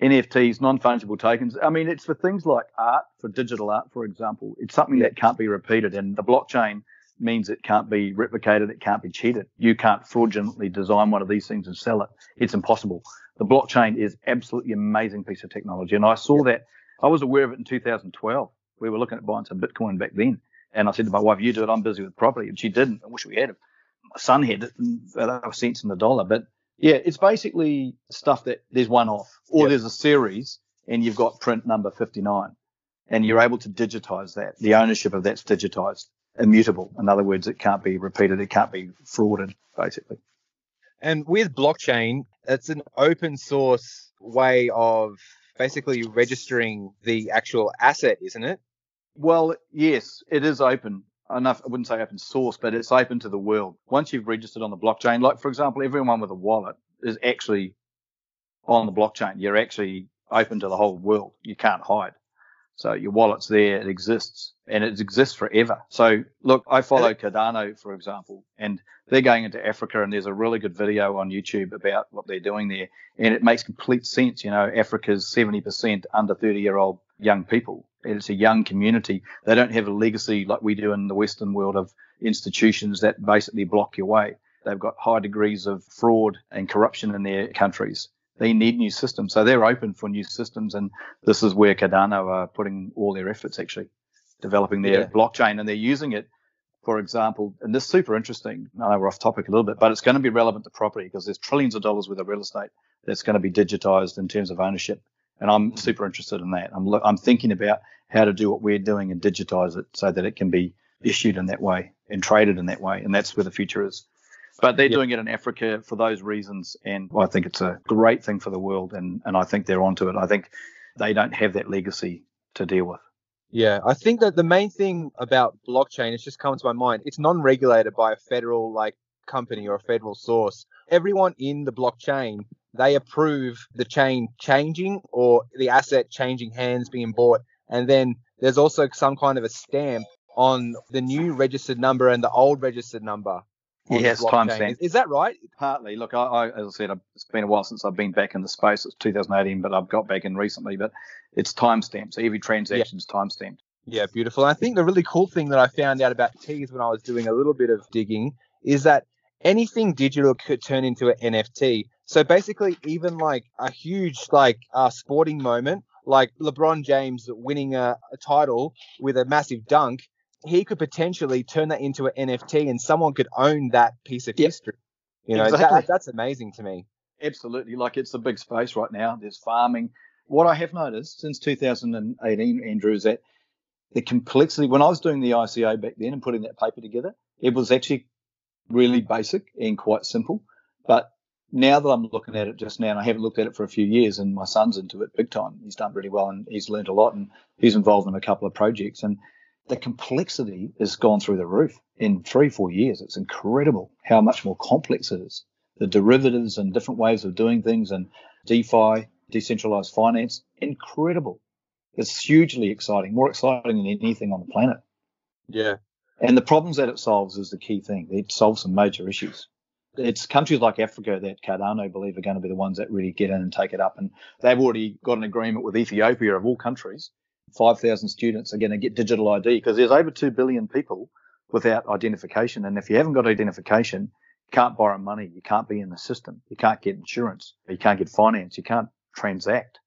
NFTs, non-fungible tokens. I mean, it's for things like art, for digital art, for example. It's something that can't be repeated, and the blockchain means it can't be replicated, it can't be cheated. You can't fraudulently design one of these things and sell it. It's impossible. The blockchain is absolutely amazing piece of technology, and I saw that. I was aware of it in 2012. We were looking at buying some Bitcoin back then, and I said to my wife, "You do it. I'm busy with property," and she didn't. I wish we had it. My son had it, and they were cents in the dollar, but yeah, it's basically stuff that there's one off, or Yep. there's a series, and you've got print number 59, and you're able to digitize that. The ownership of that's digitized, immutable. In other words, it can't be repeated, it can't be frauded, basically. And with blockchain, it's an open source way of basically registering the actual asset, isn't it? Well, yes, it is open. Enough, I wouldn't say open source, but it's open to the world. Once you've registered on the blockchain, like for example, everyone with a wallet is actually on the blockchain. You're actually open to the whole world. You can't hide. So your wallet's there, it exists, and it exists forever. So look, I follow Cardano, for example, and they're going into Africa, and there's a really good video on YouTube about what they're doing there, and it makes complete sense. You know, Africa's 70% under 30 year old young people. It's a young community. They don't have a legacy like we do in the Western world of institutions that basically block your way. They've got high degrees of fraud and corruption in their countries. They need new systems. So they're open for new systems. And this is where Cardano are putting all their efforts actually developing their Yeah. blockchain and they're using it. For example, and this is super interesting. I know we're off topic a little bit, but it's going to be relevant to property because there's trillions of dollars worth of real estate that's going to be digitized in terms of ownership. And I'm super interested in that. I'm, lo- I'm thinking about how to do what we're doing and digitize it so that it can be issued in that way and traded in that way. And that's where the future is. But they're Yep. doing it in Africa for those reasons. And I think it's a great thing for the world. And, and I think they're onto it. I think they don't have that legacy to deal with. Yeah, I think that the main thing about blockchain, it's just come to my mind, it's non-regulated by a federal like company or a federal source. Everyone in the blockchain, they approve the chain changing or the asset changing hands being bought. And then there's also some kind of a stamp on the new registered number and the old registered number. Yes, timestamp. Is, is that right? Partly. Look, I, I as I said, it's been a while since I've been back in the space. It's 2018, but I've got back in recently. But it's timestamped. So every transaction's timestamped. Yeah, beautiful. And I think the really cool thing that I found out about teas when I was doing a little bit of digging is that anything digital could turn into an NFT. So basically, even like a huge like uh, sporting moment, like LeBron James winning a, a title with a massive dunk, he could potentially turn that into an NFT, and someone could own that piece of history. You know, Exactly. that, that's amazing to me. Absolutely. Like it's a big space right now. There's farming. What I have noticed since 2018, Andrew, is that the complexity. When I was doing the ICO back then and putting that paper together, it was actually really basic and quite simple. But now that I'm looking at it just now, and I haven't looked at it for a few years, and my son's into it big time. He's done really well, and he's learned a lot, and he's involved in a couple of projects, and the complexity has gone through the roof in three, four years. It's incredible how much more complex it is. The derivatives and different ways of doing things, and DeFi, decentralized finance, incredible. It's hugely exciting, more exciting than anything on the planet. Yeah. And the problems that it solves is the key thing. It solves some major issues. It's countries like Africa that Cardano believe are going to be the ones that really get in and take it up. And they've already got an agreement with Ethiopia of all countries. 5,000 students are going to get digital ID because there's over 2 billion people without identification. And if you haven't got identification, you can't borrow money. You can't be in the system. You can't get insurance. You can't get finance. You can't transact.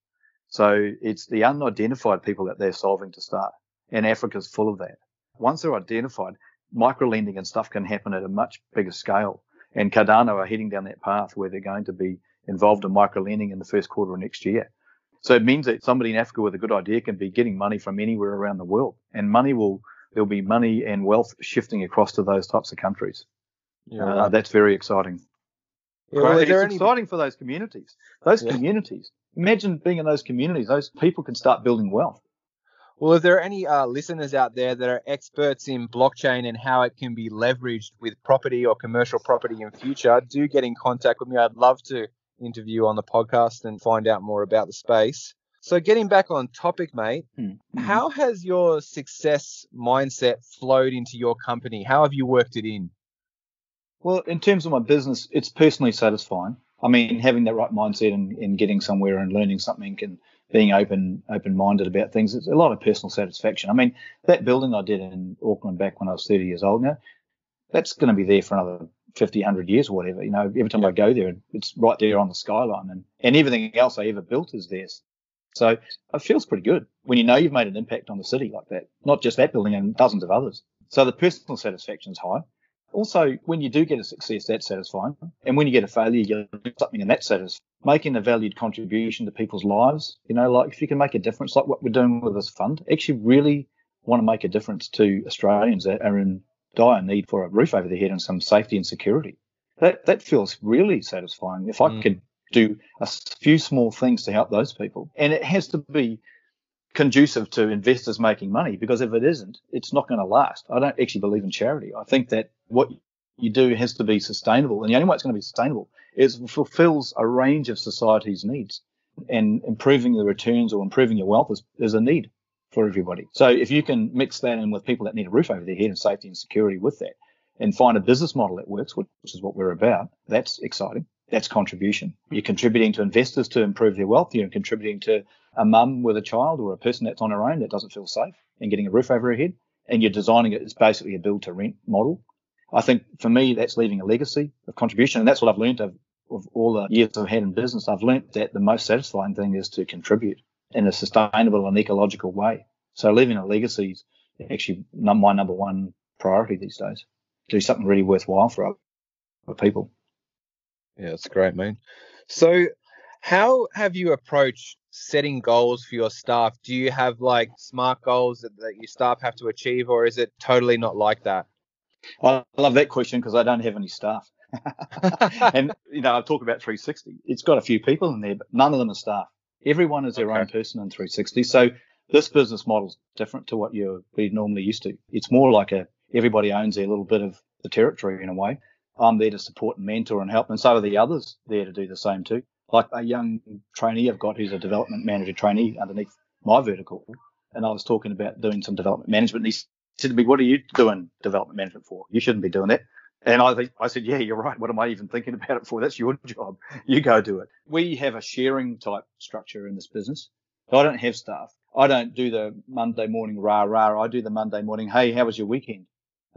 So it's the unidentified people that they're solving to start. And Africa's full of that. Once they're identified, micro lending and stuff can happen at a much bigger scale. And Cardano are heading down that path where they're going to be involved in micro lending in the first quarter of next year. So it means that somebody in Africa with a good idea can be getting money from anywhere around the world. And money will, there'll be money and wealth shifting across to those types of countries. Yeah. Uh, that's very exciting. Yeah, well, it's any... exciting for those communities. Those yeah. communities imagine being in those communities. Those people can start building wealth. Well, if there are any uh, listeners out there that are experts in blockchain and how it can be leveraged with property or commercial property in future, do get in contact with me. I'd love to interview on the podcast and find out more about the space. So, getting back on topic, mate, mm-hmm. how has your success mindset flowed into your company? How have you worked it in? Well, in terms of my business, it's personally satisfying. I mean, having that right mindset and, and getting somewhere and learning something and being open open minded about things, it's a lot of personal satisfaction. I mean, that building I did in Auckland back when I was 30 years old you now, that's going to be there for another 50, 100 years or whatever. You know, every time yeah. I go there, it's right there on the skyline and, and everything else I ever built is there. So it feels pretty good when you know you've made an impact on the city like that, not just that building and dozens of others. So the personal satisfaction is high also, when you do get a success, that's satisfying. And when you get a failure, you get something and that's satisfying. Making a valued contribution to people's lives, you know, like if you can make a difference, like what we're doing with this fund, actually really want to make a difference to Australians that are in dire need for a roof over their head and some safety and security. That that feels really satisfying. If I mm. can do a few small things to help those people, and it has to be conducive to investors making money because if it isn't, it's not going to last. I don't actually believe in charity. I think that what you do has to be sustainable. And the only way it's going to be sustainable is fulfills a range of society's needs. And improving the returns or improving your wealth is, is a need for everybody. So if you can mix that in with people that need a roof over their head and safety and security with that and find a business model that works, which is what we're about, that's exciting. That's contribution. Hmm. You're contributing to investors to improve their wealth. You're contributing to a mum with a child or a person that's on her own that doesn't feel safe and getting a roof over her head. And you're designing it as basically a build to rent model. I think for me, that's leaving a legacy of contribution. And that's what I've learned of, of all the years I've had in business. I've learned that the most satisfying thing is to contribute in a sustainable and ecological way. So leaving a legacy is actually my number one priority these days. Do something really worthwhile for, for people. Yeah, that's great, man. So how have you approached setting goals for your staff? Do you have like smart goals that, that your staff have to achieve, or is it totally not like that? I love that question because I don't have any staff. and you know, I talk about 360. It's got a few people in there, but none of them are staff. Everyone is their okay. own person in 360. So this business model is different to what you're normally used to. It's more like a everybody owns their little bit of the territory in a way. I'm there to support and mentor and help, and so are the others there to do the same too like a young trainee I've got who's a development manager trainee underneath my vertical. And I was talking about doing some development management. And he said to me, What are you doing development management for? You shouldn't be doing that. And I, I said, Yeah, you're right. What am I even thinking about it for? That's your job. You go do it. We have a sharing type structure in this business. I don't have staff. I don't do the Monday morning rah rah. I do the Monday morning, hey, how was your weekend?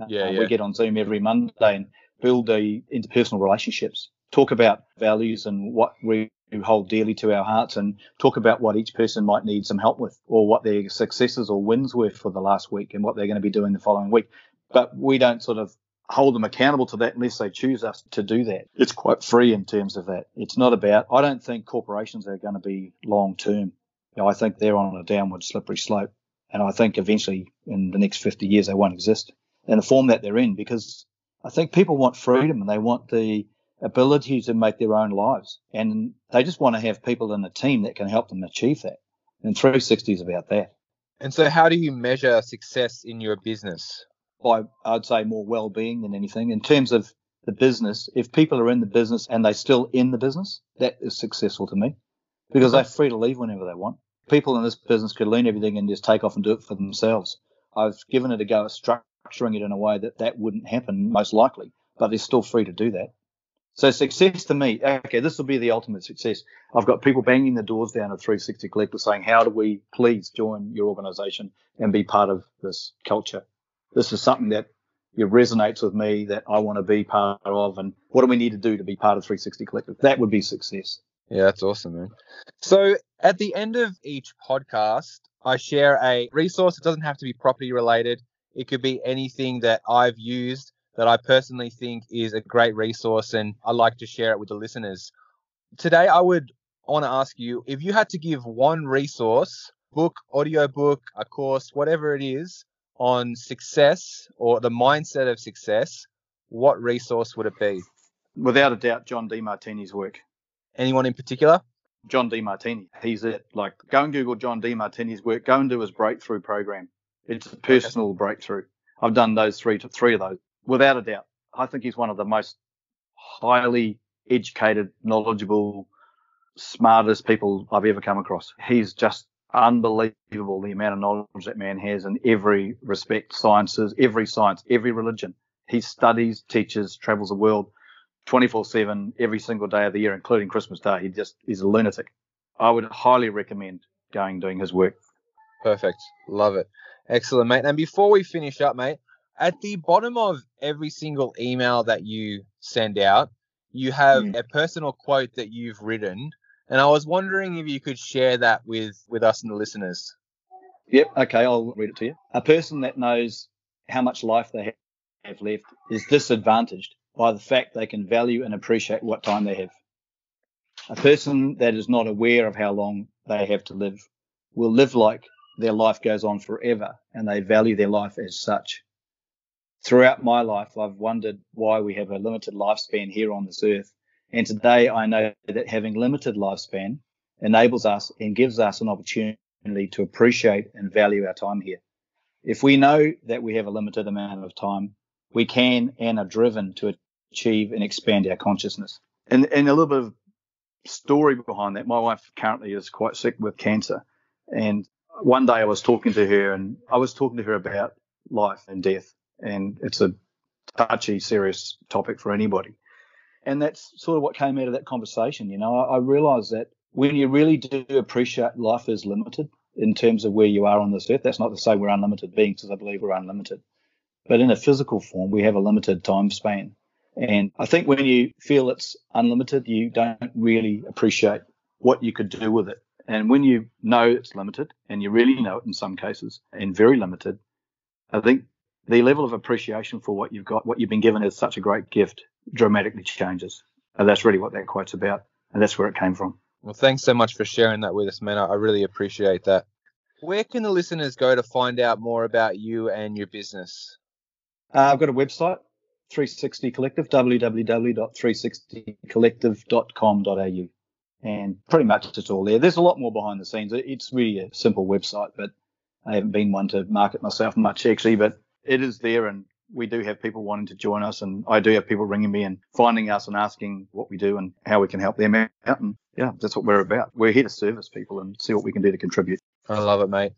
Yeah, uh, yeah. We get on Zoom every Monday and build the interpersonal relationships talk about values and what we hold dearly to our hearts and talk about what each person might need some help with or what their successes or wins were for the last week and what they're going to be doing the following week. But we don't sort of hold them accountable to that unless they choose us to do that. It's quite free in terms of that. It's not about, I don't think corporations are going to be long term. You know, I think they're on a downward slippery slope. And I think eventually in the next 50 years, they won't exist in the form that they're in because I think people want freedom and they want the ability to make their own lives. And they just want to have people in a team that can help them achieve that. And 360 is about that. And so, how do you measure success in your business? By, I'd say, more well being than anything. In terms of the business, if people are in the business and they're still in the business, that is successful to me because they're free to leave whenever they want. People in this business could learn everything and just take off and do it for themselves. I've given it a go at structuring it in a way that that wouldn't happen most likely, but they're still free to do that. So success to me, okay, this will be the ultimate success. I've got people banging the doors down at 360 Collective saying, how do we please join your organization and be part of this culture? This is something that resonates with me that I want to be part of and what do we need to do to be part of 360 Collective? That would be success. Yeah, that's awesome, man. So at the end of each podcast, I share a resource. It doesn't have to be property related. It could be anything that I've used that I personally think is a great resource and I like to share it with the listeners. Today, I would want to ask you if you had to give one resource, book, audio book, a course, whatever it is, on success or the mindset of success, what resource would it be? Without a doubt, John Demartini's work. Anyone in particular? John Demartini. He's it. Like, go and Google John Demartini's work. Go and do his breakthrough program. It's a personal okay. breakthrough. I've done those three to three of those without a doubt. I think he's one of the most highly educated, knowledgeable, smartest people I've ever come across. He's just unbelievable the amount of knowledge that man has in every respect, sciences, every science, every religion. He studies, teaches, travels the world 24 7 every single day of the year, including Christmas Day. He just is a lunatic. I would highly recommend going doing his work. Perfect. Love it. Excellent, mate. And before we finish up, mate, at the bottom of every single email that you send out, you have mm. a personal quote that you've written. And I was wondering if you could share that with, with us and the listeners. Yep. Okay. I'll read it to you. A person that knows how much life they have left is disadvantaged by the fact they can value and appreciate what time they have. A person that is not aware of how long they have to live will live like their life goes on forever and they value their life as such. Throughout my life, I've wondered why we have a limited lifespan here on this earth. And today I know that having limited lifespan enables us and gives us an opportunity to appreciate and value our time here. If we know that we have a limited amount of time, we can and are driven to achieve and expand our consciousness. And, and a little bit of story behind that. My wife currently is quite sick with cancer. And one day I was talking to her and I was talking to her about life and death. And it's a touchy, serious topic for anybody. And that's sort of what came out of that conversation. You know, I, I realized that when you really do appreciate life is limited in terms of where you are on this earth, that's not to say we're unlimited beings, because I believe we're unlimited. But in a physical form, we have a limited time span. And I think when you feel it's unlimited, you don't really appreciate what you could do with it. And when you know it's limited, and you really know it in some cases, and very limited, I think the level of appreciation for what you've got, what you've been given as such a great gift, dramatically changes. And that's really what that quote's about. And that's where it came from. Well, thanks so much for sharing that with us, man. I really appreciate that. Where can the listeners go to find out more about you and your business? Uh, I've got a website, 360 Collective, www.360collective.com.au. And pretty much it's all there. There's a lot more behind the scenes. It's really a simple website, but I haven't been one to market myself much actually, but it is there and we do have people wanting to join us and I do have people ringing me and finding us and asking what we do and how we can help them out. And yeah, that's what we're about. We're here to service people and see what we can do to contribute. I love it, mate.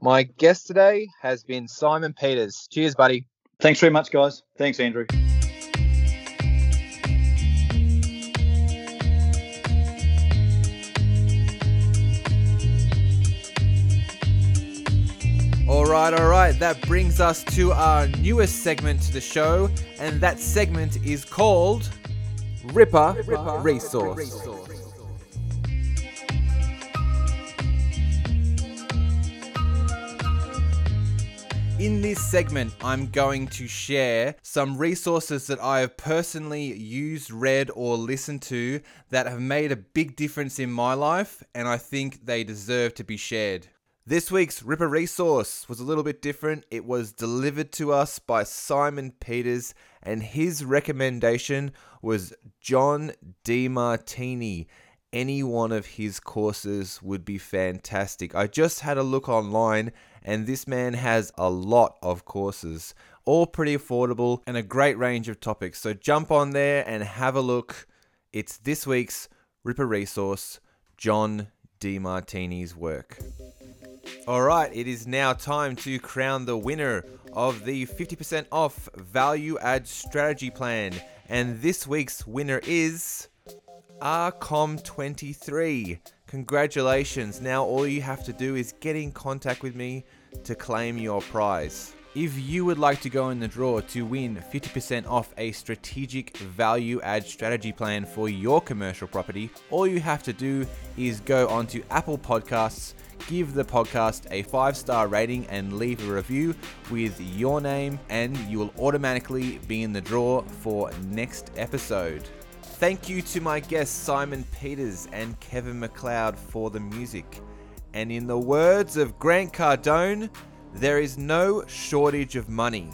My guest today has been Simon Peters. Cheers, buddy. Thanks very much, guys. Thanks, Andrew. Right, all right. That brings us to our newest segment to the show, and that segment is called Ripper, Ripper Resource. Resource. In this segment, I'm going to share some resources that I have personally used, read, or listened to that have made a big difference in my life, and I think they deserve to be shared. This week's Ripper resource was a little bit different. It was delivered to us by Simon Peters, and his recommendation was John Demartini. Any one of his courses would be fantastic. I just had a look online, and this man has a lot of courses, all pretty affordable and a great range of topics. So jump on there and have a look. It's this week's Ripper resource, John Demartini's work. All right, it is now time to crown the winner of the 50% off value add strategy plan. And this week's winner is RCOM23. Congratulations. Now all you have to do is get in contact with me to claim your prize. If you would like to go in the draw to win 50% off a strategic value add strategy plan for your commercial property, all you have to do is go onto Apple Podcasts, give the podcast a five star rating, and leave a review with your name, and you will automatically be in the draw for next episode. Thank you to my guests Simon Peters and Kevin MacLeod for the music. And in the words of Grant Cardone, there is no shortage of money,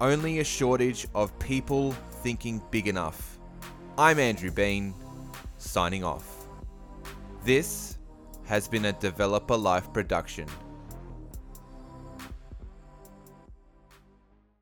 only a shortage of people thinking big enough. I'm Andrew Bean, signing off. This has been a Developer Life production.